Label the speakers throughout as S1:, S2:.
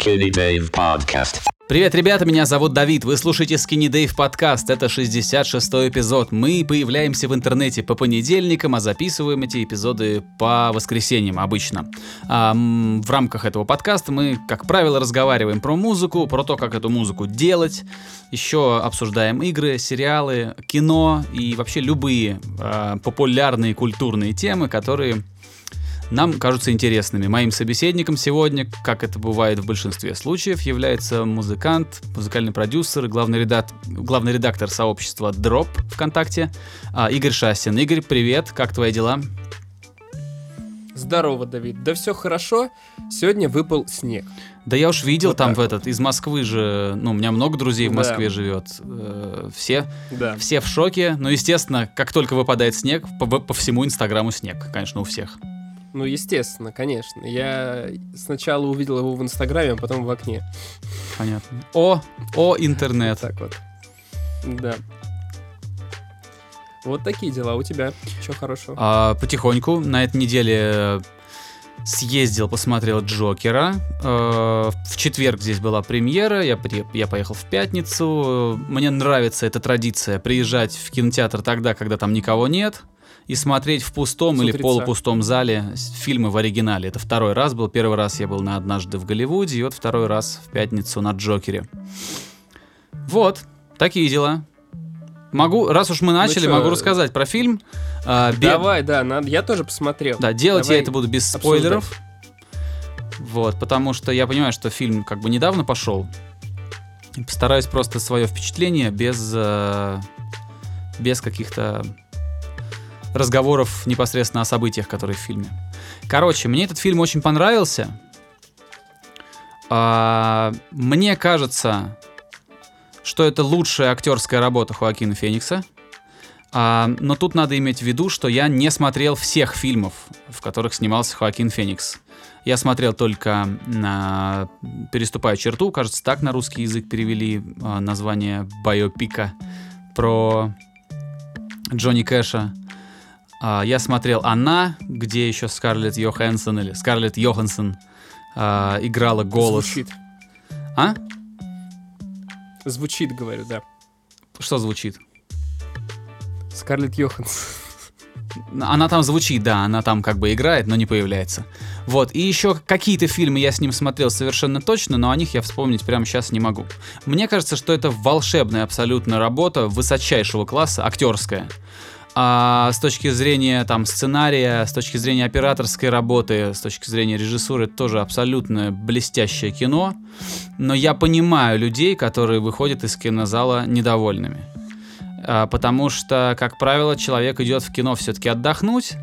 S1: Skinny Dave Podcast.
S2: Привет, ребята, меня зовут Давид, вы слушаете Skinny Dave подкаст, это 66-й эпизод. Мы появляемся в интернете по понедельникам, а записываем эти эпизоды по воскресеньям обычно. А, в рамках этого подкаста мы, как правило, разговариваем про музыку, про то, как эту музыку делать, еще обсуждаем игры, сериалы, кино и вообще любые а, популярные культурные темы, которые нам кажутся интересными. Моим собеседником сегодня, как это бывает в большинстве случаев, является музыкант, музыкальный продюсер, главный, редак... главный редактор сообщества Drop ВКонтакте а, Игорь Шастин. Игорь, привет, как твои дела?
S3: Здорово, Давид. Да все хорошо. Сегодня выпал снег.
S2: Да я уж видел
S3: Вот
S2: там в этот, из Москвы же, ну, у меня много друзей в
S3: Да.
S2: Москве живет. Э, все,
S3: Да.
S2: все в шоке. Но, естественно, как только выпадает снег, по, по всему Инстаграму снег, конечно, у всех.
S3: Ну, естественно, конечно. Я сначала увидел его в Инстаграме, а потом в окне.
S2: Понятно. О, о, интернет.
S3: Так вот. Да. Вот такие дела у тебя. Чего хорошего?
S2: А, потихоньку на этой неделе съездил, посмотрел Джокера. Э, в четверг здесь была премьера, я, при- я поехал в пятницу. Мне нравится эта традиция приезжать в кинотеатр тогда, когда там никого нет, и смотреть в пустом
S3: С
S2: или полупустом зале фильмы в оригинале. Это второй раз был. Первый раз я был на «Однажды в Голливуде», и вот второй раз в пятницу на Джокере. Вот, такие дела. Могу, раз уж мы начали,
S3: чё,
S2: могу рассказать про фильм. А, бе-
S3: Давай, да, надо. я тоже посмотрел.
S2: да, делать
S3: Давай
S2: я это буду без
S3: обсуждать.
S2: спойлеров. Вот, потому что я понимаю, что фильм как бы недавно пошел. Постараюсь просто свое впечатление без, э, без каких-то разговоров непосредственно о событиях, которые в фильме. Короче, мне этот фильм очень понравился. А, мне кажется, что это лучшая актерская работа Хоакина Феникса. А, но тут надо иметь в виду, что я не смотрел всех фильмов, в которых снимался Хоакин Феникс. Я смотрел только на «Переступая черту», кажется, так на русский язык перевели а, название байопика про Джонни Кэша. А, я смотрел «Она», где еще Скарлетт Йоханссон или Скарлетт Йоханссон а, играла голос.
S3: Звучит.
S2: А?
S3: Звучит, говорю, да.
S2: Что звучит?
S3: Скарлетт Йоханссон.
S2: Она там звучит, да, она там как бы играет, но не появляется. Вот, и еще какие-то фильмы я с ним смотрел совершенно точно, но о них я вспомнить прямо сейчас не могу. Мне кажется, что это волшебная абсолютно работа высочайшего класса, актерская. А с точки зрения там сценария, с точки зрения операторской работы, с точки зрения режиссуры, это тоже абсолютно блестящее кино. Но я понимаю людей, которые выходят из кинозала недовольными. А, потому что, как правило, человек идет в кино все-таки отдохнуть,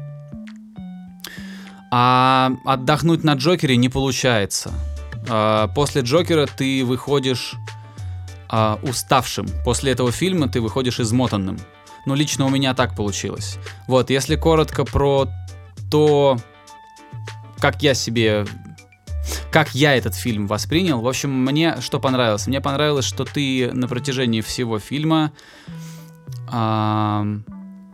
S2: а отдохнуть на Джокере не получается. А, После Джокера ты выходишь а, уставшим. После этого фильма ты выходишь измотанным. Ну, лично у меня так получилось. Вот, если коротко про то, как я себе... Как я этот фильм воспринял. В общем, мне что понравилось? Мне понравилось, что ты на протяжении всего фильма а,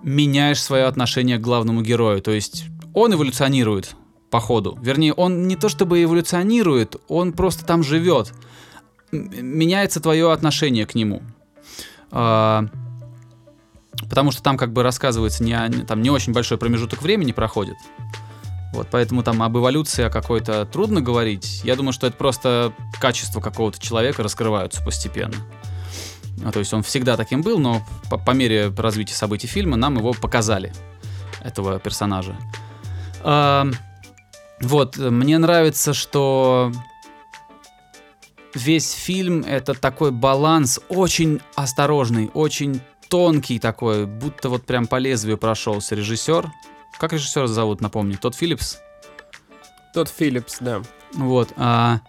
S2: меняешь свое отношение к главному герою. То есть он эволюционирует по ходу. Вернее, он не то чтобы эволюционирует, он просто там живет. Меняется твое отношение к нему. А, потому что там как бы рассказывается, не, о- там не очень большой промежуток времени проходит. Вот, поэтому там об эволюции какой-то трудно говорить. Я думаю, что это просто качество какого-то человека раскрываются постепенно. А, то есть он всегда таким был, но по, по мере развития событий фильма нам его показали, этого персонажа. А, вот, мне нравится, что весь фильм это такой баланс очень осторожный, очень тонкий такой, будто вот прям по лезвию прошелся режиссер. Как режиссера зовут, напомню? Тот Филлипс?
S3: Тот Филлипс, да.
S2: Вот. а,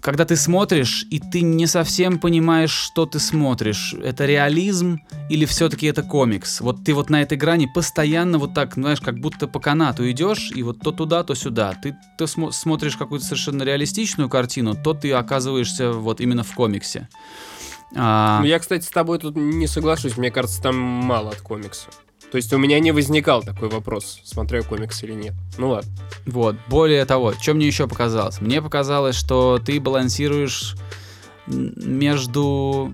S2: когда ты смотришь, и ты не совсем понимаешь, что ты смотришь. Это реализм или все-таки это комикс? Вот ты вот на этой грани постоянно вот так, знаешь, как будто по канату идешь, и вот то туда, то сюда. Ты, ты смо- смотришь какую-то совершенно реалистичную картину, то ты оказываешься вот именно в комиксе. А,
S3: Ну, я, кстати, с тобой тут не соглашусь. Мне кажется, там мало от комикса. То есть у меня не возникал такой вопрос, смотрю я комикс или нет. Ну ладно.
S2: Вот, более того, что мне еще показалось? Мне показалось, что ты балансируешь между...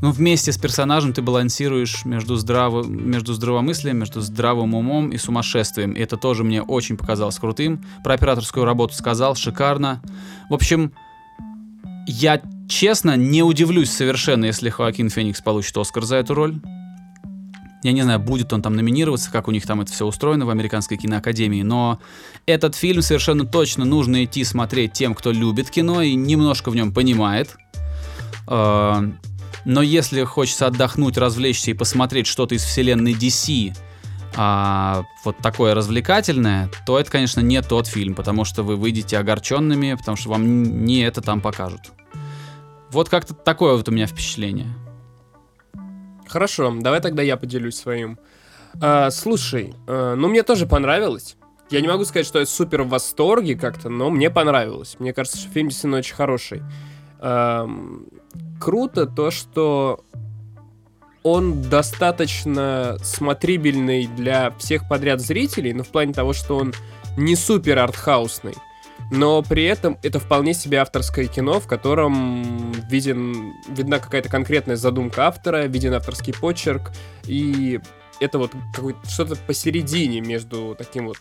S2: Ну, вместе с персонажем ты балансируешь между, здраво... между здравомыслием, между здравым умом и сумасшествием. И это тоже мне очень показалось крутым. Про операторскую работу сказал, шикарно. В общем, я честно не удивлюсь совершенно, если Хоакин Феникс получит Оскар за эту роль. Я не знаю, будет он там номинироваться, как у них там это все устроено в Американской киноакадемии, но этот фильм совершенно точно нужно идти смотреть тем, кто любит кино и немножко в нем понимает. Э, Но если хочется отдохнуть, развлечься и посмотреть что-то из вселенной DC, а, вот такое развлекательное, то это, конечно, не тот фильм, потому что вы выйдете огорченными, потому что вам не это там покажут. Вот как-то такое вот у меня впечатление.
S3: Хорошо, давай тогда я поделюсь своим. А, слушай, э, ну мне тоже понравилось. Я не могу сказать, что я супер в восторге как-то, но мне понравилось. Мне кажется, что фильм действительно очень хороший. Ам, круто то, что он достаточно смотрибельный для всех подряд зрителей, но в плане того, что он не супер артхаусный. Но при этом это вполне себе авторское кино, в котором виден, видна какая-то конкретная задумка автора, виден авторский почерк, и это вот что-то посередине между таким вот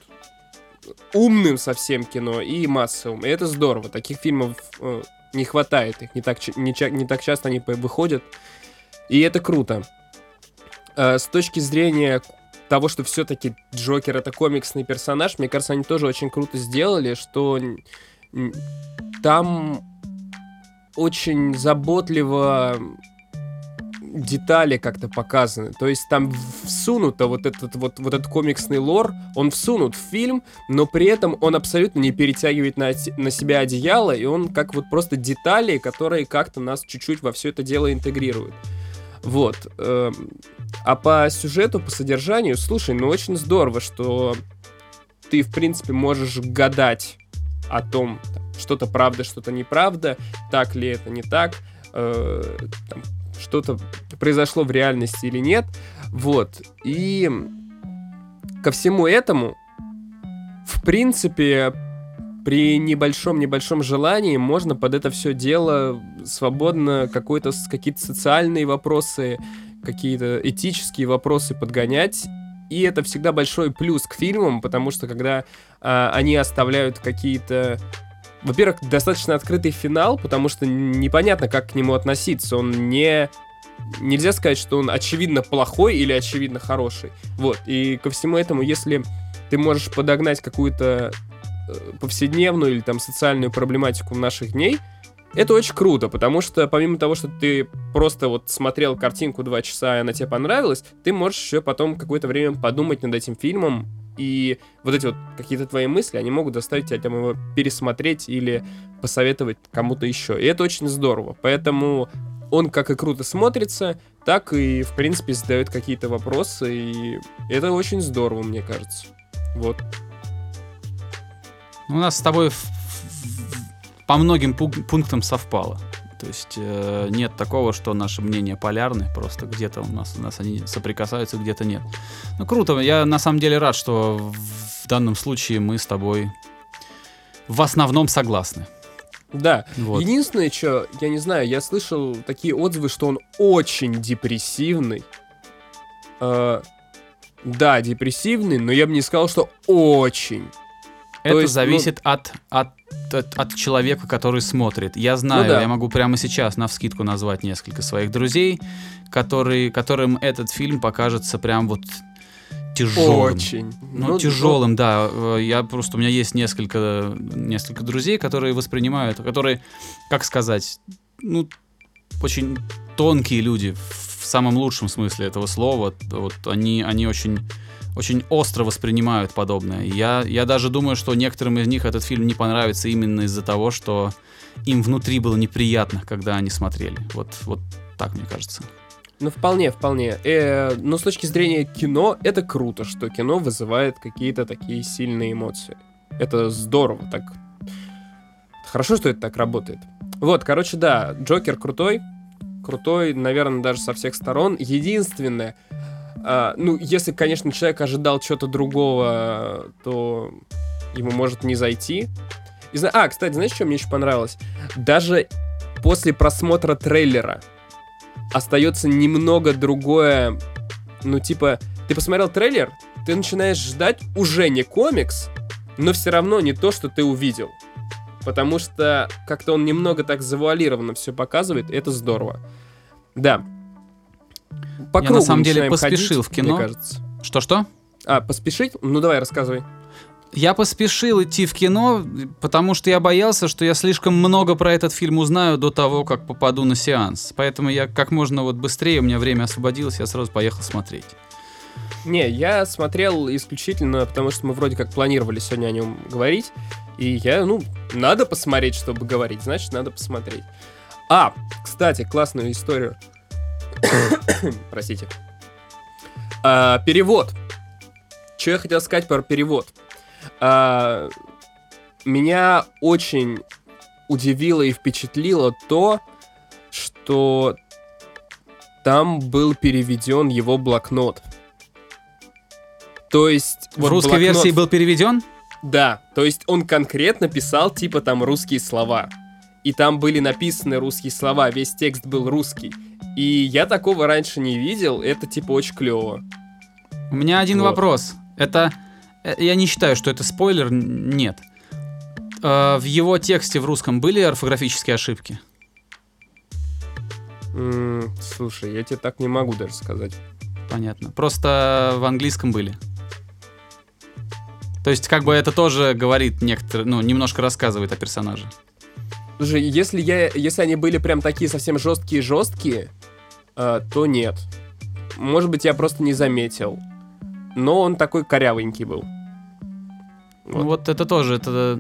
S3: умным совсем кино и массовым. И это здорово. Таких фильмов э, не хватает. Их не так, не, не так часто они выходят. И это круто. Э, с точки зрения того, что все-таки Джокер это комиксный персонаж, мне кажется, они тоже очень круто сделали, что там очень заботливо детали как-то показаны. То есть там всунуто вот этот вот, вот этот комиксный лор, он всунут в фильм, но при этом он абсолютно не перетягивает на, на себя одеяло, и он как вот просто детали, которые как-то нас чуть-чуть во все это дело интегрируют. Вот. эм, А по сюжету, по содержанию, слушай, ну очень здорово, что ты, в принципе, можешь гадать о том, что-то правда, что-то неправда, так ли это, не так, э, что-то произошло в реальности или нет. Вот. И ко всему этому, в принципе, при небольшом-небольшом желании можно под это все дело свободно какой-то, какие-то социальные вопросы, какие-то этические вопросы подгонять. И это всегда большой плюс к фильмам, потому что когда а, они оставляют какие-то... Во-первых, достаточно открытый финал, потому что непонятно, как к нему относиться. Он не... Нельзя сказать, что он очевидно плохой или очевидно хороший. Вот. И ко всему этому, если ты можешь подогнать какую-то э, повседневную или там социальную проблематику наших дней, это очень круто, потому что помимо того, что ты просто вот смотрел картинку два часа, и она тебе понравилась, ты можешь еще потом какое-то время подумать над этим фильмом, и вот эти вот какие-то твои мысли, они могут заставить тебя там его пересмотреть или посоветовать кому-то еще. И это очень здорово. Поэтому он как и круто смотрится, так и, в принципе, задает какие-то вопросы, и это очень здорово, мне кажется. Вот.
S2: У нас с тобой в- в- по многим пу- пунктам совпало. То есть э, нет такого, что наши мнения полярны, просто где-то у нас, у нас они соприкасаются, где-то нет. Ну круто, я на самом деле рад, что в, в данном случае мы с тобой в основном согласны.
S3: Да.
S2: Вот.
S3: Единственное, что, я не знаю, я слышал такие отзывы, что он очень депрессивный. Э, да, депрессивный, но я бы не сказал, что очень.
S2: Это
S3: есть, ну-
S2: зависит от, от, от, от человека, который смотрит. Я знаю,
S3: Ну да.
S2: я могу прямо сейчас на вскидку назвать несколько своих друзей, которые, которым этот фильм покажется прям вот тяжелым.
S3: Очень.
S2: Ну, тяжелым, да. Э, Я просто у меня есть несколько несколько друзей, которые воспринимают, которые, как сказать, ну очень тонкие люди в самом лучшем смысле этого слова. Вот они они очень очень остро воспринимают подобное. Я, я даже думаю, что некоторым из них этот фильм не понравится именно из-за того, что им внутри было неприятно, когда они смотрели. Вот, вот так мне кажется.
S3: Ну, вполне, вполне. Э, но с точки зрения кино, это круто, что кино вызывает какие-то такие сильные эмоции. Это здорово, так. Хорошо, что это так работает. Вот, короче, да, Джокер крутой. Крутой, наверное, даже со всех сторон. Единственное, А, ну, если, конечно, человек ожидал чего-то другого, то ему может не зайти. И, а, кстати, знаешь, что мне еще понравилось? Даже после просмотра трейлера остается немного другое, ну, типа, ты посмотрел трейлер, ты начинаешь ждать уже не комикс, но все равно не то, что ты увидел. Потому что как-то он немного так завуалированно все показывает, и это здорово. Да. По
S2: Я на самом деле поспешил
S3: ходить,
S2: в кино.
S3: Мне кажется.
S2: Что-что?
S3: А, поспешить? Ну давай, рассказывай.
S2: Я поспешил идти в кино, потому что я боялся, что я слишком много про этот фильм узнаю до того, как попаду на сеанс. Поэтому я как можно вот быстрее, у меня время освободилось, я сразу поехал смотреть.
S3: Не, я смотрел исключительно, потому что мы вроде как планировали сегодня о нем говорить. И я, ну, надо посмотреть, чтобы говорить, значит, надо посмотреть. А, кстати, классную историю. Простите. А, перевод. Что я хотел сказать про перевод? А, меня очень удивило и впечатлило то, что там был переведен его блокнот. То есть...
S2: в русской версии был переведен?
S3: Да, то есть он конкретно писал типа там русские слова. И там были написаны русские слова, весь текст был русский. И я такого раньше не видел, это типа очень клево.
S2: У меня один
S3: Вот.
S2: вопрос. Это... э, Я не считаю, что это спойлер, нет. Э, В его тексте в русском были орфографические ошибки?
S3: М, слушай, я тебе так не могу даже сказать.
S2: Понятно. Просто в английском были. То есть, как бы это тоже говорит некоторые, ну, немножко рассказывает о персонаже.
S3: Слушай, если я, если они были прям такие совсем жесткие-жесткие, э, то нет. Может быть, я просто не заметил. Но он такой корявенький был.
S2: Ну вот это тоже, это...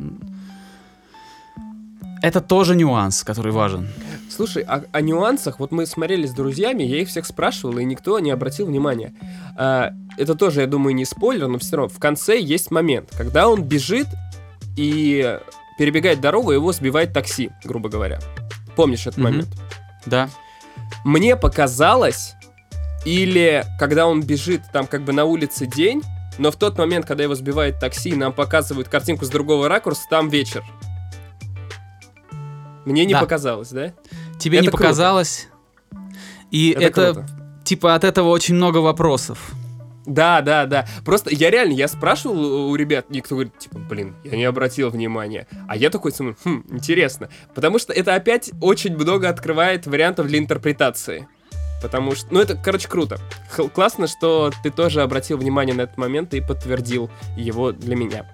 S2: Это тоже нюанс, который важен.
S3: Слушай, а- о, нюансах, вот мы смотрели с друзьями, я их всех спрашивал, и никто не обратил внимания. А, это тоже, я думаю, не спойлер, но все равно в конце есть момент, когда он бежит и перебегает дорогу, его сбивает такси, грубо говоря. Помнишь этот
S2: Мгм.
S3: момент?
S2: Да.
S3: Мне показалось, или когда он бежит, там как бы на улице день, но в тот момент, когда его сбивает такси, нам показывают картинку с другого ракурса, там вечер. Мне не
S2: Да.
S3: показалось, да?
S2: Тебе
S3: Это
S2: не
S3: круто.
S2: показалось. И
S3: Это
S2: это,
S3: круто.
S2: типа, от этого очень много вопросов.
S3: Да, да, да. Просто я реально, я спрашивал у ребят, никто говорит, типа, блин, я не обратил внимания. А я такой думаю, хм, интересно. Потому что это опять очень много открывает вариантов для интерпретации. Потому что, ну это, короче, круто. Х- классно, что ты тоже обратил внимание на этот момент и подтвердил его для меня.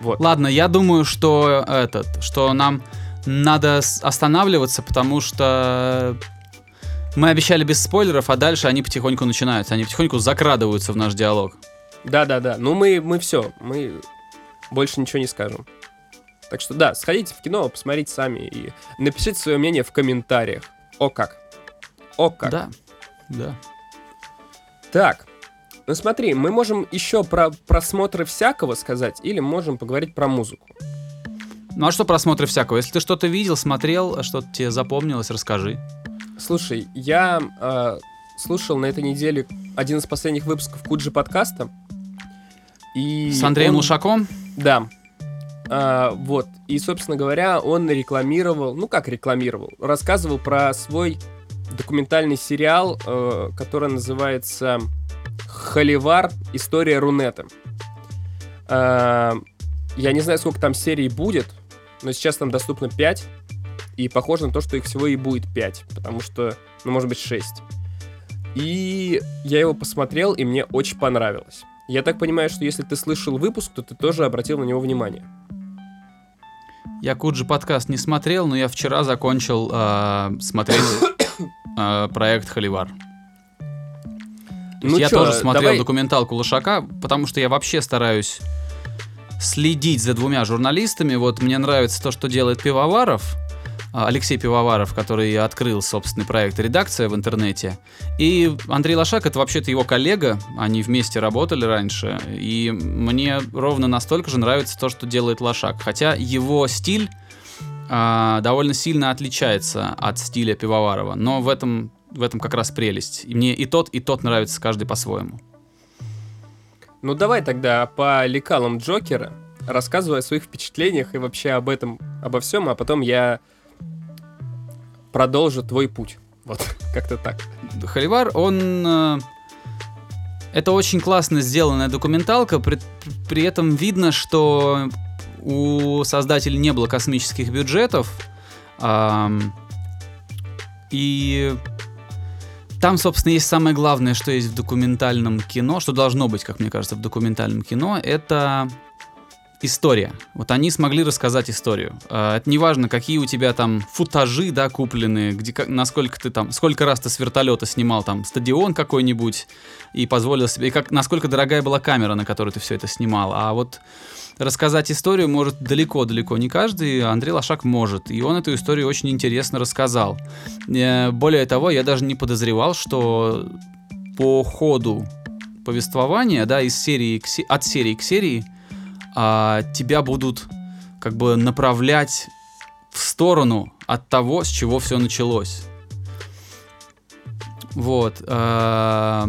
S3: Вот.
S2: Ладно, я думаю, что этот, что нам надо останавливаться, потому что мы обещали без спойлеров, а дальше они потихоньку начинаются, они потихоньку закрадываются в наш диалог.
S3: Да, да, да. Ну мы, мы все, мы больше ничего не скажем. Так что да, сходите в кино, посмотрите сами и напишите свое мнение в комментариях. О как. О как.
S2: Да, да.
S3: Так, ну смотри, мы можем еще про просмотры всякого сказать, или можем поговорить про музыку.
S2: Ну а что просмотры всякого? Если ты что-то видел, смотрел, что-то тебе запомнилось, расскажи.
S3: Слушай, я э, слушал на этой неделе один из последних выпусков Куджи подкаста. И
S2: С Андреем
S3: он-
S2: Лушаком?
S3: Да. А, вот. И, собственно говоря, он рекламировал, ну как рекламировал, рассказывал про свой документальный сериал, э, который называется Холивар. История Рунета. А, я не знаю, сколько там серий будет, но сейчас там доступно 5. И похоже на то, что их всего и будет 5, потому что, ну, может быть, 6. И я его посмотрел, и мне очень понравилось. Я так понимаю, что если ты слышал выпуск, то ты тоже обратил на него внимание.
S2: Я Куджи подкаст не смотрел, но я вчера закончил а, смотреть а, проект Холивар.
S3: Ну
S2: я
S3: чё,
S2: тоже смотрел
S3: давай-
S2: документалку Лошака, потому что я вообще стараюсь следить за двумя журналистами. Вот мне нравится то, что делает Пивоваров, Алексей Пивоваров, который открыл собственный проект «Редакция» в интернете. И Андрей Лошак — это вообще-то его коллега, они вместе работали раньше. И мне ровно настолько же нравится то, что делает Лошак. Хотя его стиль а, довольно сильно отличается от стиля Пивоварова. Но в этом в этом как раз прелесть. И мне и тот, и тот нравится каждый по-своему.
S3: Ну давай тогда по лекалам Джокера рассказывай о своих впечатлениях и вообще об этом, обо всем, а потом я продолжу твой путь. Вот, как-то так.
S2: Холивар, он... э, Это очень классно сделанная документалка, при, при этом видно, что у создателей не было космических бюджетов, ам, и там, собственно, есть самое главное, что есть в документальном кино, что должно быть, как мне кажется, в документальном кино, это история. Вот они смогли рассказать историю. А, Это не важно, какие у тебя там футажи, да, куплены, где, как- насколько ты там, сколько раз ты с вертолета снимал там стадион какой-нибудь и позволил себе, и как, насколько дорогая была камера, на которой ты все это снимал. А вот рассказать историю может далеко-далеко не каждый, Андрей Лошак может. И он эту историю очень интересно рассказал. Э, Более того, я даже не подозревал, что по ходу повествования, да, из серии к от серии к серии, а, тебя будут как бы направлять в сторону от того, с чего все началось. Вот. а,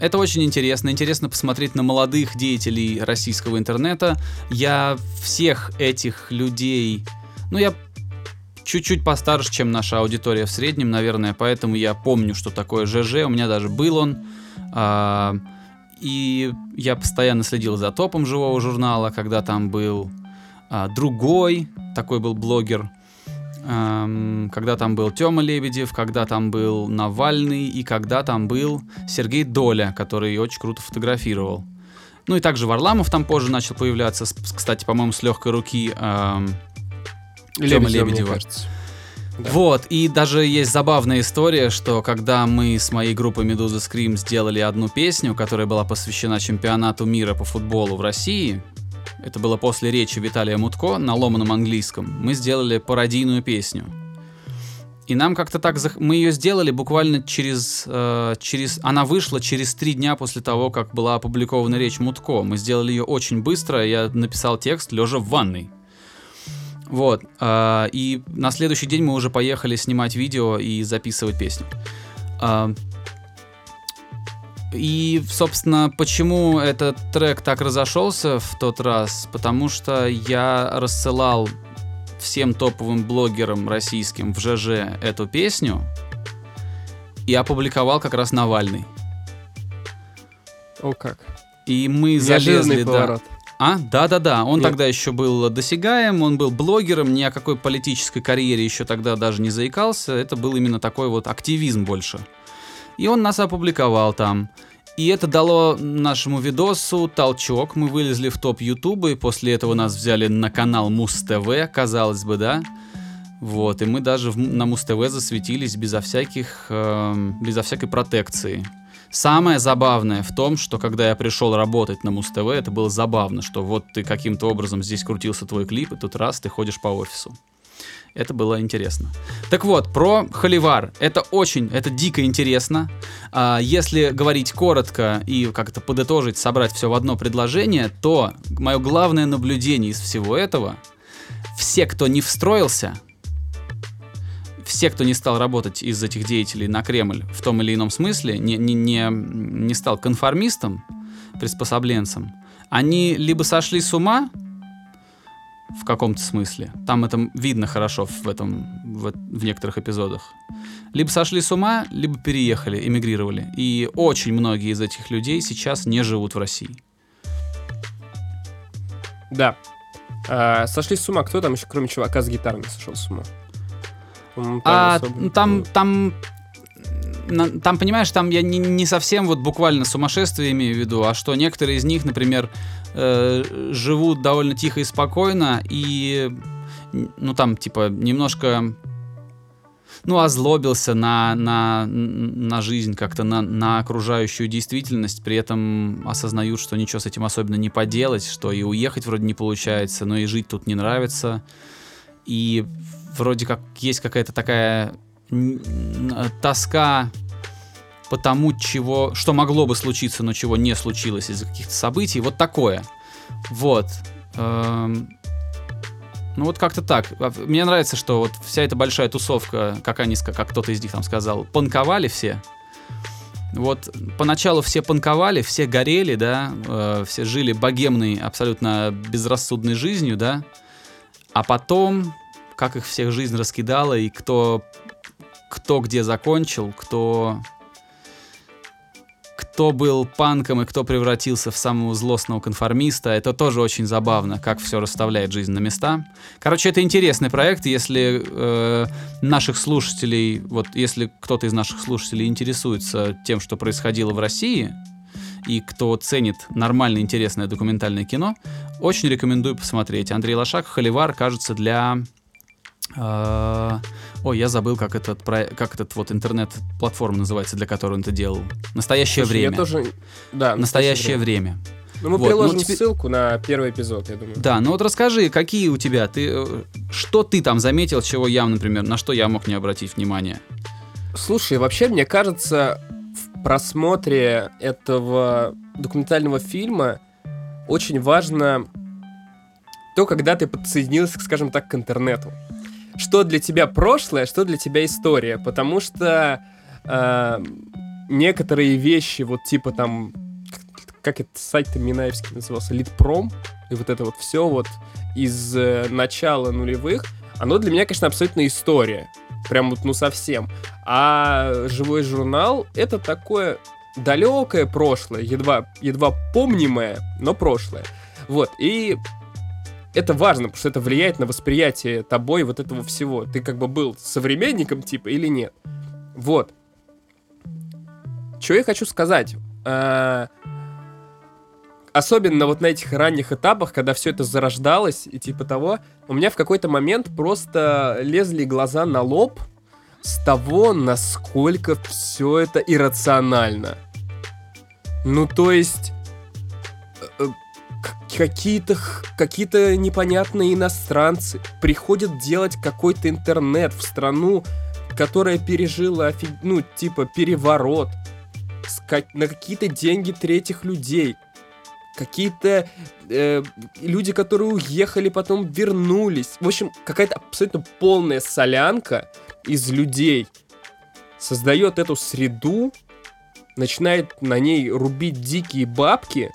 S2: Это очень интересно. Интересно посмотреть на молодых деятелей российского интернета. Я всех этих людей... Ну, я чуть-чуть постарше, чем наша аудитория в среднем, наверное, поэтому я помню, что такое ЖЖ. У меня даже был он. А, и я постоянно следил за топом живого журнала, когда там был а, другой, такой был блогер, ам, когда там был Тёма Лебедев, когда там был Навальный и когда там был Сергей Доля, который очень круто фотографировал. Ну и также Варламов там позже начал появляться, с- кстати, по-моему, с легкой руки ам, Тёмы
S3: Лебедева,
S2: Лебедева.
S3: Да.
S2: Вот, и даже есть забавная история, что когда мы с моей группой Медуза Скрим сделали одну песню, которая была посвящена чемпионату мира по футболу в России, это было после речи Виталия Мутко на ломаном английском, мы сделали пародийную песню. И нам как-то так... зах- Мы ее сделали буквально через, э, через... Она вышла через три дня после того, как была опубликована речь Мутко. Мы сделали ее очень быстро, я написал текст лежа в ванной. Вот. а, и на следующий день мы уже поехали снимать видео и записывать песню. А, и, собственно, почему этот трек так разошелся в тот раз? Потому что я рассылал всем топовым блогерам российским в ЖЖ эту песню и опубликовал как раз Навальный.
S3: О как.
S2: И мы
S3: Неожиданный
S2: залезли, да,
S3: поворот.
S2: А, да-да-да, он
S3: Нет.
S2: тогда еще был досягаем, он был блогером, ни о какой политической карьере еще тогда даже не заикался, это был именно такой вот активизм больше. И он нас опубликовал там. И это дало нашему видосу толчок, мы вылезли в топ Ютуба, и после этого нас взяли на канал Муз ТВ, казалось бы, да? Вот, и мы даже в на Муз ТВ засветились безо всяких, эм, безо всякой протекции. Самое забавное в том, что когда я пришел работать на Муз-ТВ, это было забавно, что вот ты каким-то образом здесь крутился твой клип, и тут раз ты ходишь по офису. Это было интересно. Так вот, про Холивар. Это очень, это дико интересно. А, если говорить коротко и как-то подытожить, собрать все в одно предложение, то мое главное наблюдение из всего этого, все, кто не встроился, все, кто не стал работать из этих деятелей на Кремль в том или ином смысле, не, не, не, не стал конформистом, приспособленцем, они либо сошли с ума в каком-то смысле, там это видно хорошо в, этом, в, в некоторых эпизодах, либо сошли с ума, либо переехали, эмигрировали. И очень многие из этих людей сейчас не живут в России.
S3: Да. А, сошли с ума. Кто там еще, кроме чувака с гитарами, сошел с ума? По-моему, там
S2: А
S3: особо
S2: там, там, там, понимаешь, там я не, не совсем вот буквально сумасшествие имею в виду, а что некоторые из них, например, э, живут довольно тихо и спокойно, и, ну, там, типа, немножко, ну, озлобился на, на, на жизнь, как-то на, на окружающую действительность, при этом осознают, что ничего с этим особенно не поделать, что и уехать вроде не получается, но и жить тут не нравится, и вроде как есть какая-то такая тоска по тому, чего, что могло бы случиться, но чего не случилось из-за каких-то событий. Вот такое. Вот. Эм, Ну вот как-то так. А, Мне нравится, что вот вся эта большая тусовка, как они, как кто-то из них там сказал, панковали все. Вот поначалу все панковали, все горели, да, э, все жили богемной, абсолютно безрассудной жизнью, да. А потом, как их всех жизнь раскидала, и кто, кто где закончил, кто, кто был панком и кто превратился в самого злостного конформиста, это тоже очень забавно, как все расставляет жизнь на места. Короче, это интересный проект, если э, наших слушателей, вот если кто-то из наших слушателей интересуется тем, что происходило в России, и кто ценит нормальное, интересное документальное кино, очень рекомендую посмотреть. Андрей Лошак, Холивар, кажется, для... э, Ой, я забыл, как этот, как этот вот интернет-платформа называется, для которой он это делал. Настоящее
S3: Слушай,
S2: время.
S3: Я тоже... Да,
S2: Настоящее время.
S3: Ну, мы
S2: Вот,
S3: приложим
S2: ну, теперь-
S3: ссылку на первый эпизод, я думаю.
S2: Да, ну вот расскажи, какие у тебя, ты, э, что ты там заметил, чего я, например, на что я мог не обратить внимание?
S3: Слушай, вообще, мне кажется, просмотре этого документального фильма очень важно то, когда ты подсоединился, скажем так, к интернету. Что для тебя прошлое, что для тебя история. Потому что э, некоторые вещи, вот типа там, как это сайт-то Минаевский назывался, Литпром, и вот это вот все вот из э, начала нулевых, оно для меня, конечно, абсолютно история. Прям вот, ну, совсем. А живой журнал — это такое далекое прошлое, едва, едва помнимое, но прошлое. Вот, и это важно, потому что это влияет на восприятие тобой вот этого всего. Ты как бы был современником, типа, или нет. Вот. Что я хочу сказать? Особенно вот на этих ранних этапах, когда все это зарождалось и типа того, у меня в какой-то момент просто лезли глаза на лоб с того, насколько все это иррационально. Ну, то есть... э, к- Какие-то какие-то непонятные иностранцы приходят делать какой-то интернет в страну, которая пережила, офиг- ну, типа, переворот на какие-то деньги третьих людей. Какие-то э, люди, которые уехали, потом вернулись. В общем, какая-то абсолютно полная солянка из людей создает эту среду, начинает на ней рубить дикие бабки,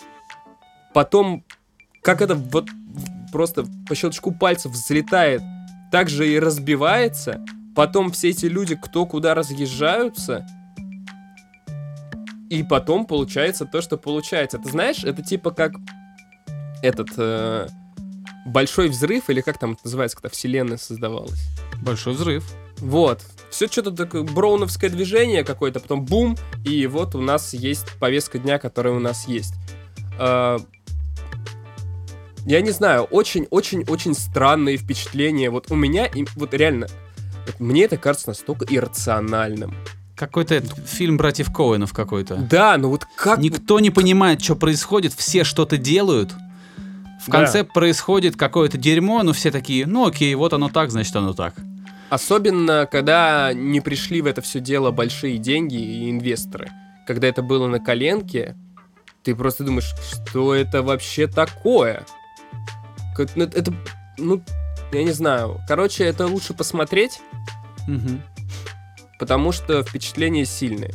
S3: потом, как это вот просто по щелчку пальцев взлетает, так же и разбивается, потом все эти люди кто куда разъезжаются, и потом получается то, что получается. Ты знаешь, это типа как этот э, большой взрыв, или как там это называется, когда вселенная создавалась.
S2: Большой взрыв.
S3: Вот. Все что-то такое броуновское движение какое-то, потом бум, и вот у нас есть повестка дня, которая у нас есть. А, Я не знаю, очень-очень-очень странные впечатления. Вот у меня, и- вот реально, вот мне это кажется настолько иррациональным.
S2: Какой-то этот фильм братьев Коэнов какой-то.
S3: Да, ну вот как...
S2: Никто не понимает, что происходит, все что-то делают. В
S3: Да.
S2: конце происходит какое-то дерьмо, но все такие, ну окей, вот оно так, значит оно так.
S3: Особенно, когда не пришли в это все дело большие деньги и инвесторы. Когда это было на коленке, ты просто думаешь, что это вообще такое? Как- ну, Это, ну, я не знаю. Короче, это лучше посмотреть,
S2: Мгм.
S3: Потому что впечатления сильные.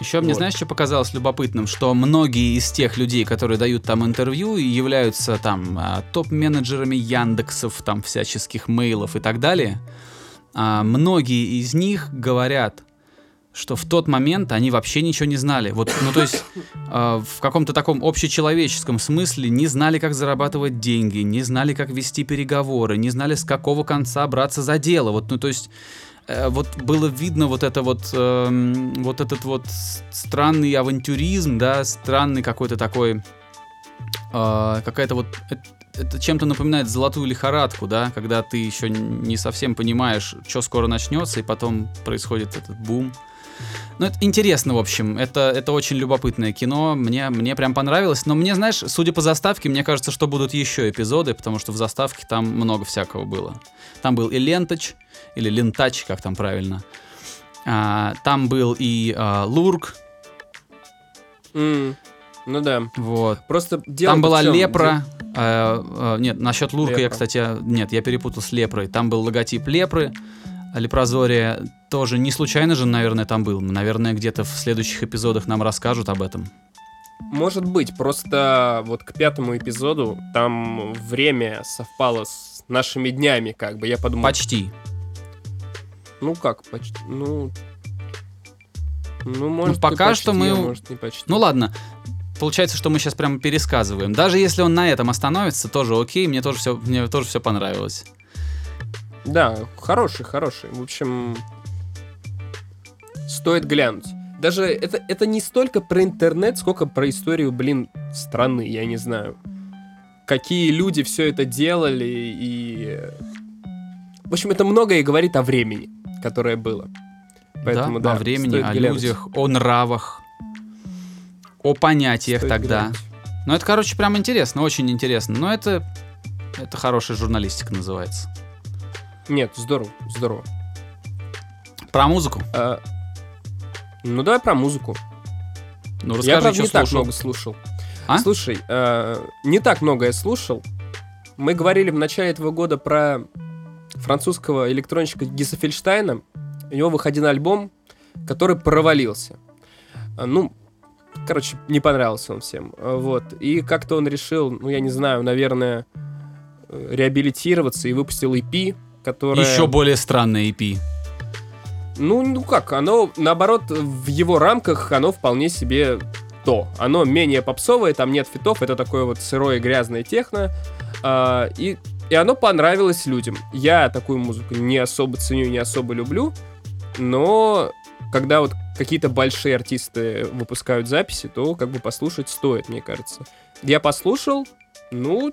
S2: Еще мне,
S3: Вот.
S2: знаешь, что показалось любопытным? Что многие из тех людей, которые дают там интервью являются там а, топ-менеджерами Яндексов, там всяческих мейлов и так далее, а, многие из них говорят, что в тот момент они вообще ничего не знали. Вот, ну то есть а, в каком-то таком общечеловеческом смысле не знали, как зарабатывать деньги, не знали, как вести переговоры, не знали, с какого конца браться за дело. Вот, ну то есть э, вот было видно вот это вот эм, вот этот вот странный авантюризм, да, странный какой-то такой э, какая-то вот э- это чем-то напоминает золотую лихорадку, да, когда ты еще не совсем понимаешь, что скоро начнется, и потом происходит этот бум. Ну, это интересно, в общем. Это, это очень любопытное кино. Мне, мне прям понравилось. Но мне, знаешь, судя по заставке, мне кажется, что будут еще эпизоды, потому что в заставке там много всякого было. Там был и Лентач, или Лентач, как там правильно. А, там был и а, Лурк.
S3: М, Ну да.
S2: Вот.
S3: Просто
S2: Там была лепра. э, э, нет, насчет лурка я,
S3: Лепра.
S2: кстати, нет, я перепутал с лепрой. Там был логотип лепры. Лепрозория тоже не случайно же, наверное, там был. Наверное, где-то в следующих эпизодах нам расскажут об этом.
S3: Может быть, просто вот к пятому эпизоду там время совпало с нашими днями, как бы. Я подумал,
S2: Почти.
S3: ну как почти, ну... Ну, может, и
S2: пока
S3: почти,
S2: что мы-
S3: а может, не почти.
S2: Ну ладно. Получается, что мы сейчас прямо пересказываем. Даже если он на этом остановится, тоже окей, мне тоже все, мне тоже все понравилось.
S3: Да, хороший, хороший. В общем, стоит глянуть. Даже это, это не столько про интернет, сколько про историю, блин, страны, я не знаю. Какие люди все это делали и... В общем, это многое говорит о времени, которое было. Поэтому,
S2: да,
S3: да,
S2: о времени, о
S3: глянуть.
S2: людях, о нравах, о понятиях
S3: Стоит
S2: тогда.
S3: глянуть.
S2: Ну, это, короче, прям интересно, очень интересно. Но это, это хорошая журналистика называется.
S3: Нет, здорово, здорово.
S2: Про музыку.
S3: А, ну, давай про музыку.
S2: Ну,
S3: я,
S2: расскажи,
S3: правда,
S2: что
S3: не так
S2: слушал.
S3: много слушал.
S2: А?
S3: Слушай, э, не так много я слушал. Мы говорили в начале этого года про французского электронщика Гиса Фельштайна. У него выходил альбом, который провалился. А, Ну, короче, не понравился он всем. А, Вот. И как-то он решил, ну, я не знаю, наверное, э, реабилитироваться и выпустил EP, которая...
S2: Еще более странное EP.
S3: Ну, ну как, оно, наоборот, в его рамках оно вполне себе то. Оно менее попсовое, там нет фитов, это такое вот сырое грязное техно. а, и, и оно понравилось людям. Я такую музыку не особо ценю, не особо люблю, но когда вот какие-то большие артисты выпускают записи, то как бы послушать стоит, мне кажется. Я послушал, ну,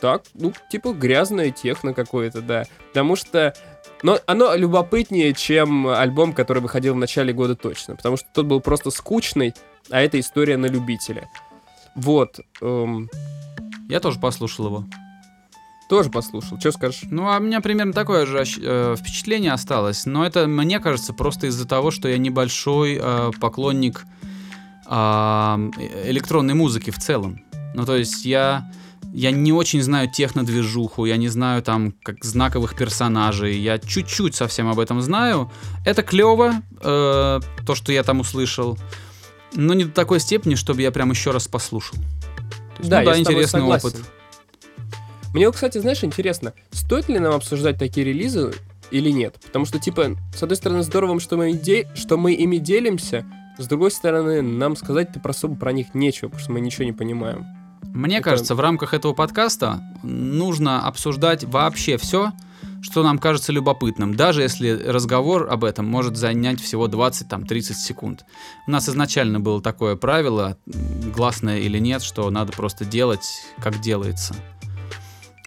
S3: так, ну, типа грязное техно какое-то, да. Потому что но оно любопытнее, чем альбом, который выходил в начале года точно. Потому что тот был просто скучный, а это история на любителя. Вот. эм,
S2: Я тоже послушал его.
S3: тоже послушал. Что скажешь?
S2: Ну, а у меня примерно такое же э, впечатление осталось. Но это, мне кажется, просто из-за того, что я небольшой э, поклонник э, электронной музыки в целом. Ну, то есть я, я не очень знаю технодвижуху, я не знаю там как знаковых персонажей, я чуть-чуть совсем об этом знаю. Это клево, э, то, что я там услышал, но не до такой степени, чтобы я прям еще раз послушал. То есть,
S3: Да,
S2: ну, да, интересный опыт.
S3: Мне, кстати, знаешь, интересно, стоит ли нам обсуждать такие релизы или нет? Потому что, типа, с одной стороны, здорово, что мы, иде- что мы ими делимся, с другой стороны, нам сказать-то про особо про них нечего, потому что мы ничего не понимаем.
S2: Мне
S3: Это-
S2: кажется, в рамках этого подкаста нужно обсуждать вообще все, что нам кажется любопытным, даже если разговор об этом может занять всего 20-30 секунд. У нас изначально было такое правило, гласное или нет, что надо просто делать, как делается.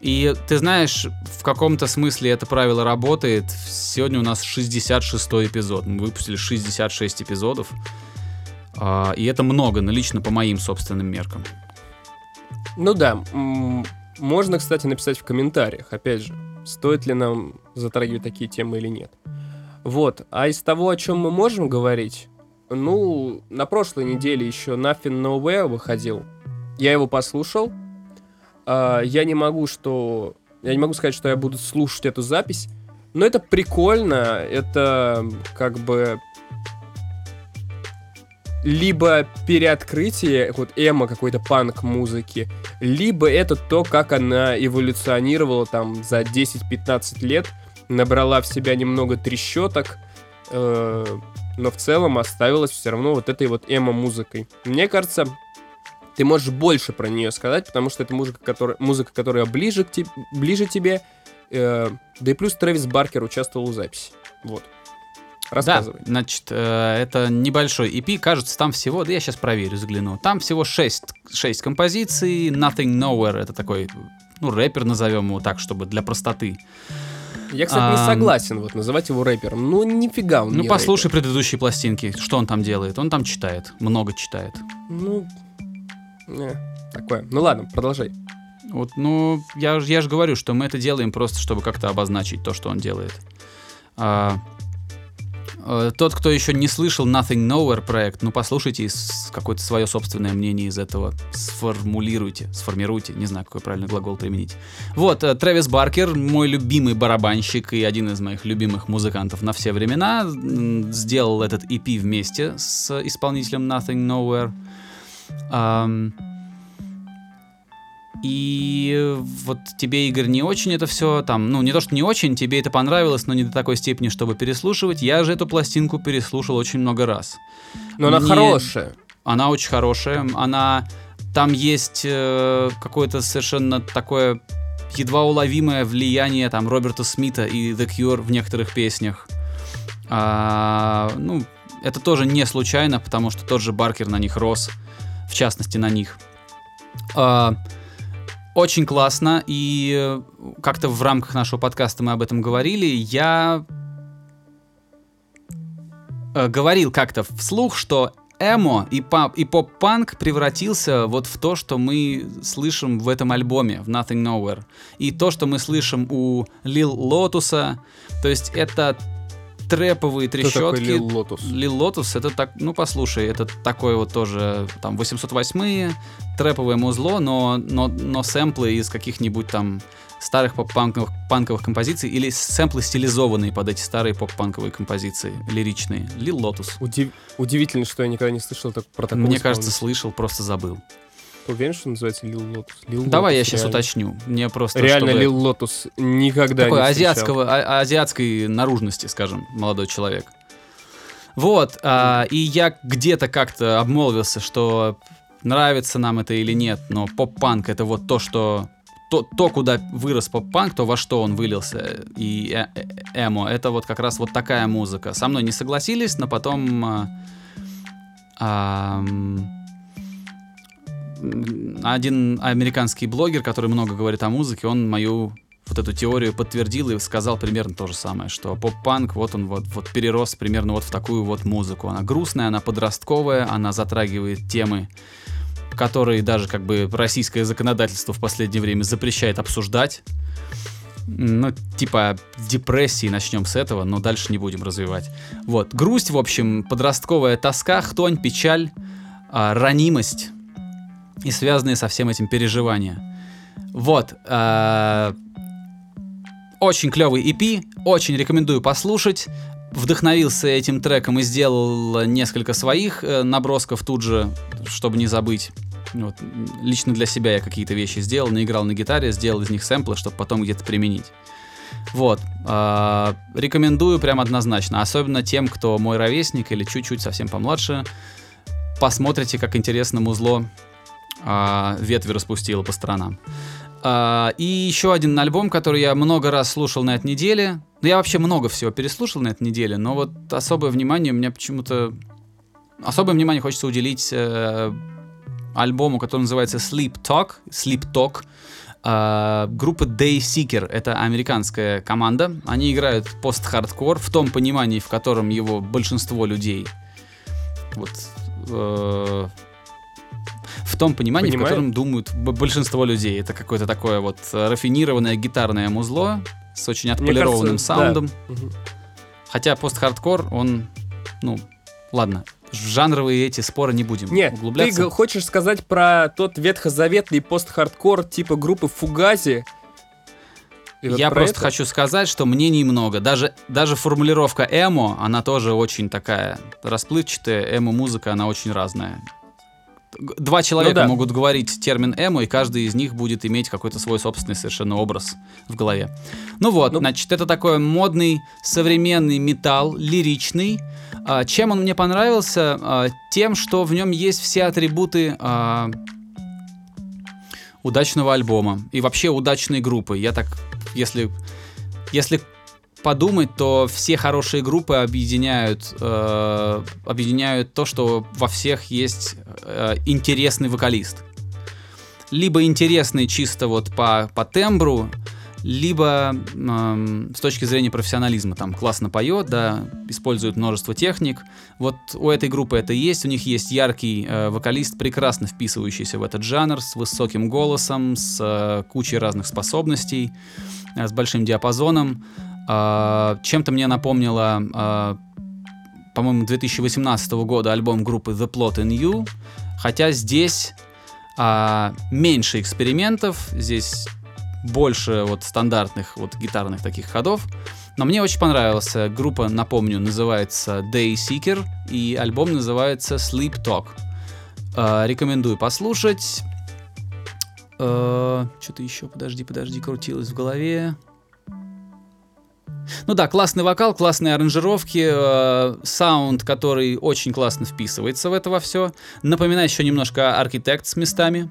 S2: И ты знаешь, в каком-то смысле это правило работает. Сегодня у нас 66 эпизод. Мы выпустили 66 эпизодов. А, И это много, но лично по моим собственным меркам.
S3: Ну да, можно, кстати, написать в комментариях, опять же, стоит ли нам затрагивать такие темы или нет. Вот, а из того, о чем мы можем говорить, ну, на прошлой неделе еще Nothing Nowhere выходил. Я его послушал. А, я не могу, что... Я не могу сказать, что я буду слушать эту запись, но это прикольно, это как бы либо переоткрытие вот эмо какой-то панк музыки, либо это то, как она эволюционировала там за 10-15 лет, набрала в себя немного трещоток, э, но в целом оставилась все равно вот этой вот эмо-музыкой. Мне кажется, ты можешь больше про нее сказать, потому что это музыка, которая, музыка, которая ближе, к те- ближе тебе, э, да и плюс Трэвис Баркер участвовал в записи. Вот. Рассказывай.
S2: Да, значит, э, это небольшой EP, кажется, там всего, да я сейчас проверю, взгляну. Там всего 6, 6 композиций, Nothing Nowhere, это такой, ну, рэпер назовем его так, чтобы для простоты.
S3: Я, кстати, не согласен вот называть его рэпером. Ну, нифига он
S2: Ну,
S3: не
S2: послушай предыдущие пластинки, что он там делает. Он там читает, много читает.
S3: рэпер. Ну, не, такое. Ну ладно, продолжай.
S2: Вот, ну, я, я же говорю, что мы это делаем просто, чтобы как-то обозначить то, что он делает. А, Э, Тот, кто еще не слышал Nothing Nowhere проект, ну послушайте какое-то свое собственное мнение из этого сформулируйте, сформируйте, не знаю, какой правильный глагол применить. Вот, э, Трэвис Баркер, мой любимый барабанщик и один из моих любимых музыкантов на все времена, сделал этот EP вместе с исполнителем Nothing Nowhere. Ам, и вот тебе, Игорь, не очень это все там, ну, не то, что не очень, тебе это понравилось, но не до такой степени, чтобы переслушивать. Я же эту пластинку переслушал очень много раз.
S3: Но она
S2: Мне-
S3: хорошая.
S2: Она очень хорошая, она... Там есть э, какое-то совершенно такое едва уловимое влияние там Роберта Смита и The Cure в некоторых песнях. А, ну, это тоже не случайно, потому что тот же Баркер на них рос, в частности на них. А, очень классно, и э, как-то в рамках нашего подкаста мы об этом говорили. Я э, говорил как-то вслух, что эмо и, и поп-панк превратился вот в то, что мы слышим в этом альбоме, в Nothing Nowhere. И то, что мы слышим у Lil Lotus а, то есть это трэповые трещотки.
S3: Lil Lotus?
S2: Lil Lotus, это так, ну послушай, это такое вот тоже, там, 808-е, трэповое музло, но, но, но сэмплы из каких-нибудь там старых поп-панковых панковых композиций или сэмплы стилизованные под эти старые поп-панковые композиции, лиричные. Lil Lotus.
S3: Удив- Удивительно, что я никогда не слышал так- про такого
S2: Мне кажется, слышал, просто забыл.
S3: Ты уверен, что называется Lil Lotus? Lil
S2: Давай я
S3: Lotus,
S2: сейчас
S3: реально.
S2: уточню. Мне просто
S3: Реально
S2: чтобы-
S3: Lil Lotus никогда
S2: такой
S3: не
S2: азиатского, а- азиатской наружности, скажем, молодой человек. Вот, а, и я где-то как-то обмолвился, что нравится нам это или нет, но поп-панк это вот то, что то, то, куда вырос поп-панк, то во что он вылился, и э- э- эмо, это вот как раз вот такая музыка. Со мной не согласились, но потом а, м, один американский блогер, который много говорит о музыке, он мою вот эту теорию подтвердил и сказал примерно то же самое, что поп-панк, вот он вот, вот перерос примерно вот в такую вот музыку. Она грустная, она подростковая, она затрагивает темы, которые даже как бы российское законодательство в последнее время запрещает обсуждать. Ну, типа депрессии, начнем с этого, но дальше не будем развивать. Вот, грусть, в общем, подростковая тоска, хтонь, печаль, а, ранимость и связанные со всем этим переживания. Вот, а, очень клевый EP, очень рекомендую послушать. Вдохновился этим треком и сделал несколько своих э, набросков тут же, чтобы не забыть. Вот, лично для себя я какие-то вещи сделал, наиграл на гитаре, сделал из них сэмплы, чтобы потом где-то применить. Вот. а, рекомендую прям однозначно. Особенно тем, кто мой ровесник или чуть-чуть совсем помладше. Посмотрите, как интересно музло а, ветви распустило по сторонам. А, и еще один альбом, который я много раз слушал на этой неделе. Ну, я вообще много всего переслушал на этой неделе, но вот особое внимание у меня почему-то... Особое внимание хочется уделить э, альбому, который называется Sleep Talk. Sleep Talk. А, группа Day Seeker. Это американская команда. Они играют пост-хардкор в том понимании, в котором его большинство людей вот э, в том понимании,
S3: Понимаю.
S2: в котором думают большинство людей. Это какое-то такое вот э, рафинированное гитарное музло с очень отполированным
S3: кажется, да.
S2: саундом.
S3: Мгм.
S2: Хотя пост-хардкор, он, ну, ладно, в жанровые эти споры не будем
S3: Нет, ты
S2: углубляться.
S3: г- хочешь сказать про тот ветхозаветный пост-хардкор типа группы Фугази? И вот
S2: Я
S3: про
S2: просто
S3: это?
S2: хочу сказать, что мнений много. Даже, даже формулировка эмо, она тоже очень такая расплывчатая. Эмо-музыка, она очень разная. Два человека
S3: Ну да.
S2: могут говорить термин эмо, и каждый из них будет иметь какой-то свой собственный совершенно образ в голове. Ну вот,
S3: Ну.
S2: значит, это такой модный современный металл, лиричный. А, чем он мне понравился? А, тем, что в нем есть все атрибуты а, удачного альбома и вообще удачной группы. Я так, если, если подумать, то все хорошие группы объединяют, э, объединяют то, что во всех есть э, интересный вокалист. Либо интересный чисто вот по, по тембру, либо эм, с точки зрения профессионализма. Там классно поет, да, использует множество техник. Вот у этой группы это есть. У них есть яркий э, вокалист, прекрасно вписывающийся в этот жанр, с высоким голосом, с э, кучей разных способностей, э, с большим диапазоном. А, чем-то мне напомнило а, по-моему, 2018 года альбом группы The Plot in You, хотя здесь а, меньше экспериментов, здесь больше вот стандартных вот гитарных таких ходов. Но мне очень понравился. Группа, напомню, называется Day Seeker, и альбом называется Sleep Talk. А, рекомендую послушать. А, Что-то еще, подожди, подожди, крутилось в голове. Ну да, классный вокал, классные аранжировки, э, саунд, который очень классно вписывается в это во все. Напоминает еще немножко Architects местами.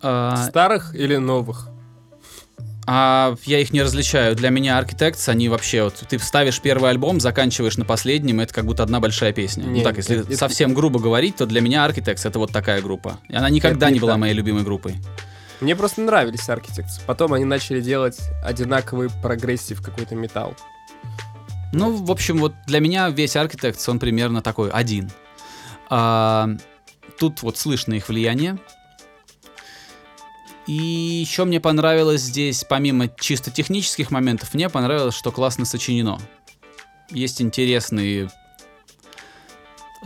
S2: А,
S3: Старых или новых?
S2: а я их не различаю. Для меня Architects, они вообще вот ты ставишь первый альбом, заканчиваешь на последнем, это как будто одна большая песня.
S3: Не,
S2: ну так, если
S3: это-
S2: совсем грубо говорить, то для меня Architects это вот такая группа. И она никогда
S3: Это не
S2: не была
S3: так.
S2: моей любимой группой.
S3: Мне просто нравились Architects. Потом они начали делать одинаковый прогрессив какой-то металл.
S2: Ну, в общем, вот для меня весь Architects, он примерно такой один. А, тут вот слышно их влияние. И еще мне понравилось здесь, помимо чисто технических моментов, мне понравилось, что классно сочинено. Есть интересные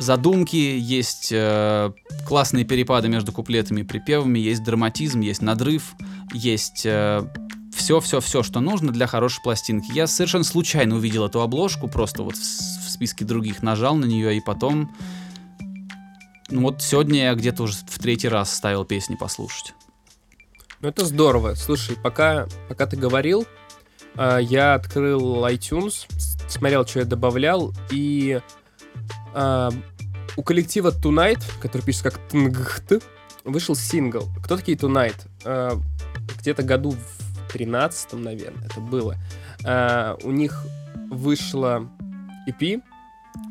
S2: задумки, есть э, классные перепады между куплетами и припевами, есть драматизм, есть надрыв, есть все-все-все, что нужно для хорошей пластинки. Я совершенно случайно увидел эту обложку, просто вот в, в списке других нажал на нее, и потом... Ну вот сегодня я где-то уже в третий раз ставил песни послушать.
S3: Ну это здорово. Слушай, пока, пока ты говорил, а, я открыл iTunes, смотрел, что я добавлял, и а, у коллектива Tonight, который пишется как ТНГХТ, вышел сингл. Кто такие Tonight? А, где-то году в 13 наверное, это было. А, у них вышла EP,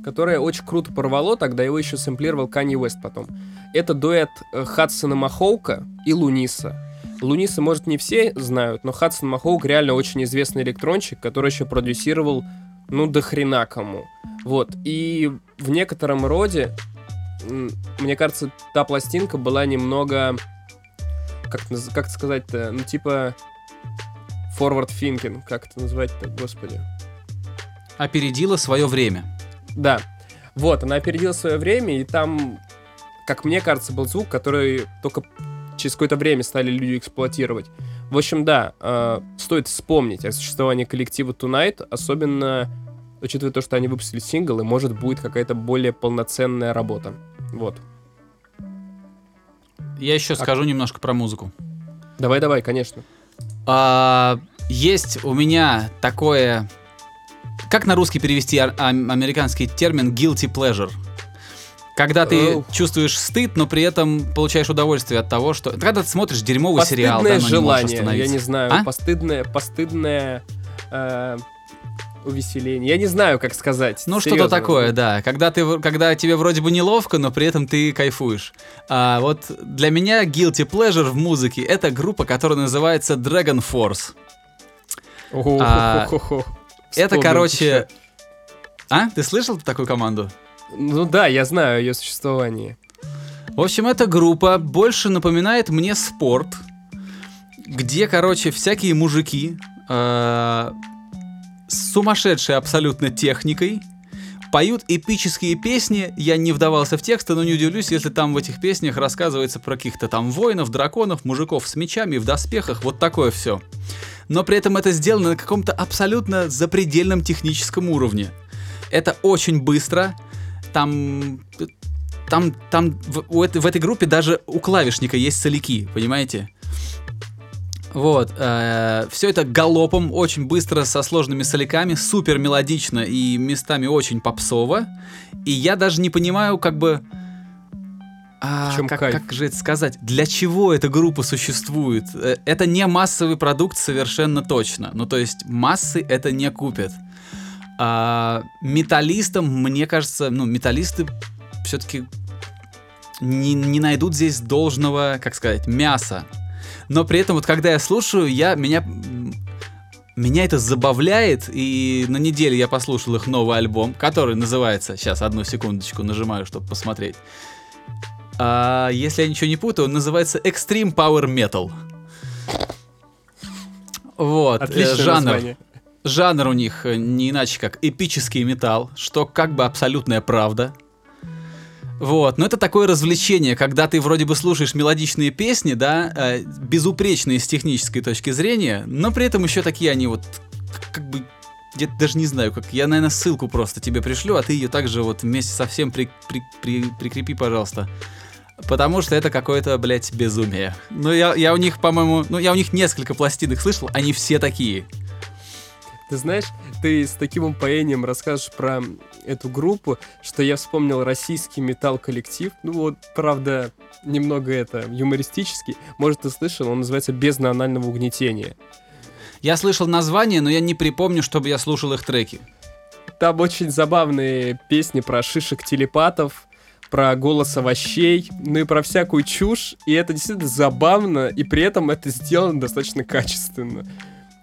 S3: которое очень круто порвало, тогда его еще сэмплировал Kanye West потом. Это дуэт э, Хадсона Махоука и Луниса. Луниса, может, не все знают, но Хадсон Махоук реально очень известный электронщик, который еще продюсировал, ну, до хрена кому. Вот, и в некотором роде, мне кажется, та пластинка была немного, как, как сказать-то, ну, типа, forward thinking, как это назвать-то, господи.
S2: Опередила свое время.
S3: Да. Вот, она опередила свое время, и там, как мне кажется, был звук, который только через какое-то время стали люди эксплуатировать. В общем, да, э, стоит вспомнить о существовании коллектива Tonight, особенно учитывая то, что они выпустили сингл, и может будет какая-то более полноценная работа. Вот.
S2: Я еще скажу немножко про музыку.
S3: Давай-давай, конечно.
S2: А, есть у меня такое... Как на русский перевести ам- американский термин guilty pleasure? Когда ты чувствуешь стыд, но при этом получаешь удовольствие от того, что... Когда ты смотришь дерьмовый сериал, да,
S3: Постыдное
S2: но не
S3: желание, я не знаю,
S2: А?
S3: постыдное, постыдное э, увеселение. Я не знаю, как сказать.
S2: Ну, что-то такое, да. Когда, ты, когда тебе вроде бы неловко, но при этом ты кайфуешь. А вот для меня guilty pleasure в музыке — это группа, которая называется Dragon Force. А. Это, короче...
S3: еще.
S2: А? Ты слышал такую команду?
S3: Ну да, я знаю ее существовании.
S2: В общем, эта группа больше напоминает мне спорт, где, короче, всякие мужики э, с сумасшедшей абсолютно техникой поют эпические песни. Я не вдавался в тексты, но не удивлюсь, если там в этих песнях рассказывается про каких-то там воинов, драконов, мужиков с мечами, в доспехах, вот такое все. Но при этом это сделано на каком-то абсолютно запредельном техническом уровне. Это очень быстро. Там там, там в, у в этой группе даже у клавишника есть соляки, понимаете? Вот, все это галопом, очень быстро, со сложными соляками, супер мелодично и местами очень попсово. И я даже не понимаю, как бы... а,
S3: В чем
S2: как,
S3: кайф?
S2: как же это сказать? Для чего эта группа существует? Э, Это не массовый продукт совершенно точно. Ну, то есть массы это не купят. А, металлистам, мне кажется, ну, металлисты все-таки не, не найдут здесь должного, как сказать, мяса. Но при этом, вот когда я слушаю, я, меня, меня это забавляет, и на неделе я послушал их новый альбом, который называется, сейчас, одну секундочку, нажимаю, чтобы посмотреть. А, если я ничего не путаю, он называется Extreme Power Metal. Вот, э,
S3: Отличное
S2: жанр.
S3: название.
S2: Жанр у них э, не иначе как эпический металл, что как бы абсолютная правда. Вот, но это такое развлечение, когда ты вроде бы слушаешь мелодичные песни, да, э, безупречные с технической точки зрения, но при этом еще такие они вот как бы я даже не знаю, как. Я, наверное, ссылку просто тебе пришлю, а ты ее также вот вместе со всем при, при, при, прикрепи, пожалуйста. Потому что это какое-то, блядь, безумие. Ну, я, я у них, по-моему, ну, я у них несколько пластинок слышал, они все такие.
S3: Ты знаешь, ты с таким упоением расскажешь про эту группу, что я вспомнил российский металл-коллектив. Ну вот, правда, немного это юмористический. Может, ты слышал, он называется «Бездна анального угнетения».
S2: Я слышал название, но я не припомню, чтобы я слушал их треки.
S3: Там очень забавные песни про шишек-телепатов, про голос овощей, ну и про всякую чушь. И это действительно забавно, и при этом это сделано достаточно качественно.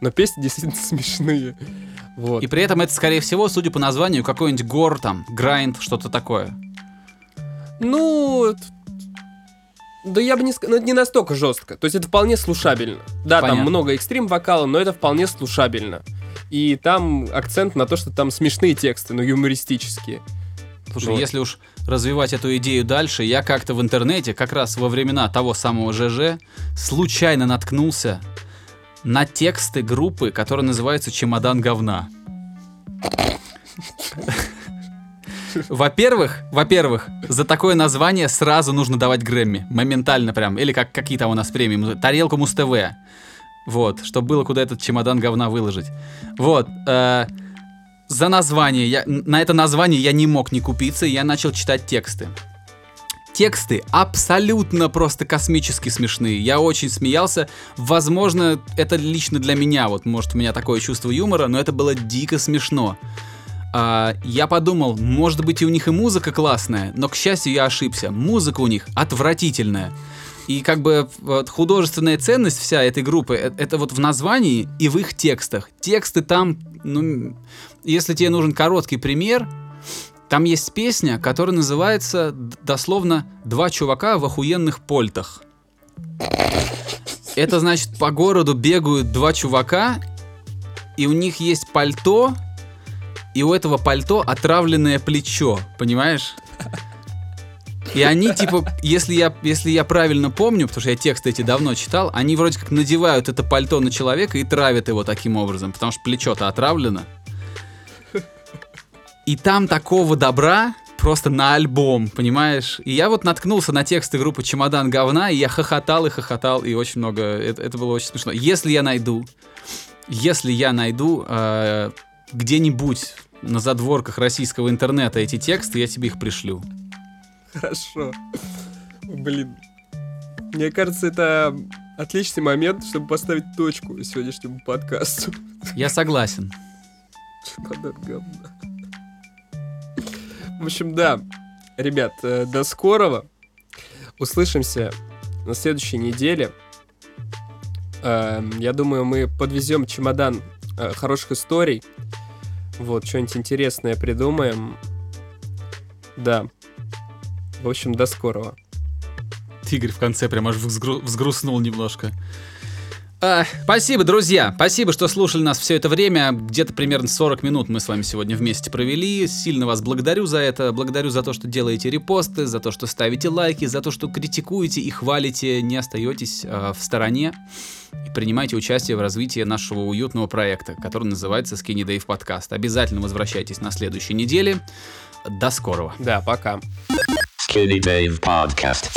S3: Но песни действительно смешные. Вот.
S2: И при этом это, скорее всего, судя по названию, какой-нибудь гор там, грайнд, что-то такое.
S3: Ну, да я бы не сказал, ну, это не настолько жестко. То есть это вполне слушабельно. Да,
S2: Понятно.
S3: там много экстрим вокала, но это вполне слушабельно. И там акцент на то, что там смешные тексты, но юмористические.
S2: Слушай,
S3: Вот.
S2: если уж развивать эту идею дальше, я как-то в интернете, как раз во времена того самого ЖЖ, случайно наткнулся на тексты группы, которая называется «Чемодан говна». Во-первых, во-первых, за такое название сразу нужно давать Грэмми. Моментально прям. Или как какие там у нас премии. Тарелку Муз-ТВ. Вот, чтобы было куда этот чемодан говна выложить. Вот. э, за название. Я, на это название я не мог не купиться, и я начал читать тексты. Тексты абсолютно просто космически смешные. Я очень смеялся. Возможно, это лично для меня. Вот, может, у меня такое чувство юмора, но это было дико смешно. А, я подумал, может быть, и у них и музыка классная, но, к счастью, я ошибся. Музыка у них отвратительная. И как бы вот, художественная ценность вся этой группы, э- это вот в названии и в их текстах. Тексты там, ну, если тебе нужен короткий пример, там есть песня, которая называется дословно «Два чувака в охуенных польтах». Это значит, по городу бегают два чувака, и у них есть пальто, и у этого пальто отравленное плечо, понимаешь? И они, типа, если я, если я правильно помню, потому что я тексты эти давно читал, они вроде как надевают это пальто на человека и травят его таким образом, потому что плечо-то отравлено. И там такого добра просто на альбом, понимаешь? И я вот наткнулся на тексты группы «Чемодан говна», и я хохотал и хохотал, и очень много... Это, это было очень смешно. Если я найду, если я найду э, где-нибудь на задворках российского интернета эти тексты, я тебе их пришлю.
S3: Хорошо. Блин. Мне кажется, это отличный момент, чтобы поставить точку сегодняшнему подкасту.
S2: Я согласен.
S3: Чемодан говна. В общем, да. Ребят, э, до скорого. Услышимся на следующей неделе. Эм, Я думаю, мы подвезем чемодан э, хороших историй. Вот, что-нибудь интересное придумаем. Да. В общем, до скорого.
S2: Игорь в конце прям аж взгру- взгрустнул немножко. А, спасибо, друзья. Спасибо, что слушали нас все это время. Где-то примерно 40 минут мы с вами сегодня вместе провели. Сильно вас благодарю за это. Благодарю за то, что делаете репосты, за то, что ставите лайки, за то, что критикуете и хвалите. Не остаетесь а, в стороне и принимайте участие в развитии нашего уютного проекта, который называется Skinny Dave Podcast. Обязательно возвращайтесь на следующей неделе. До скорого.
S3: Да, пока.
S1: Skinny Dave Podcast.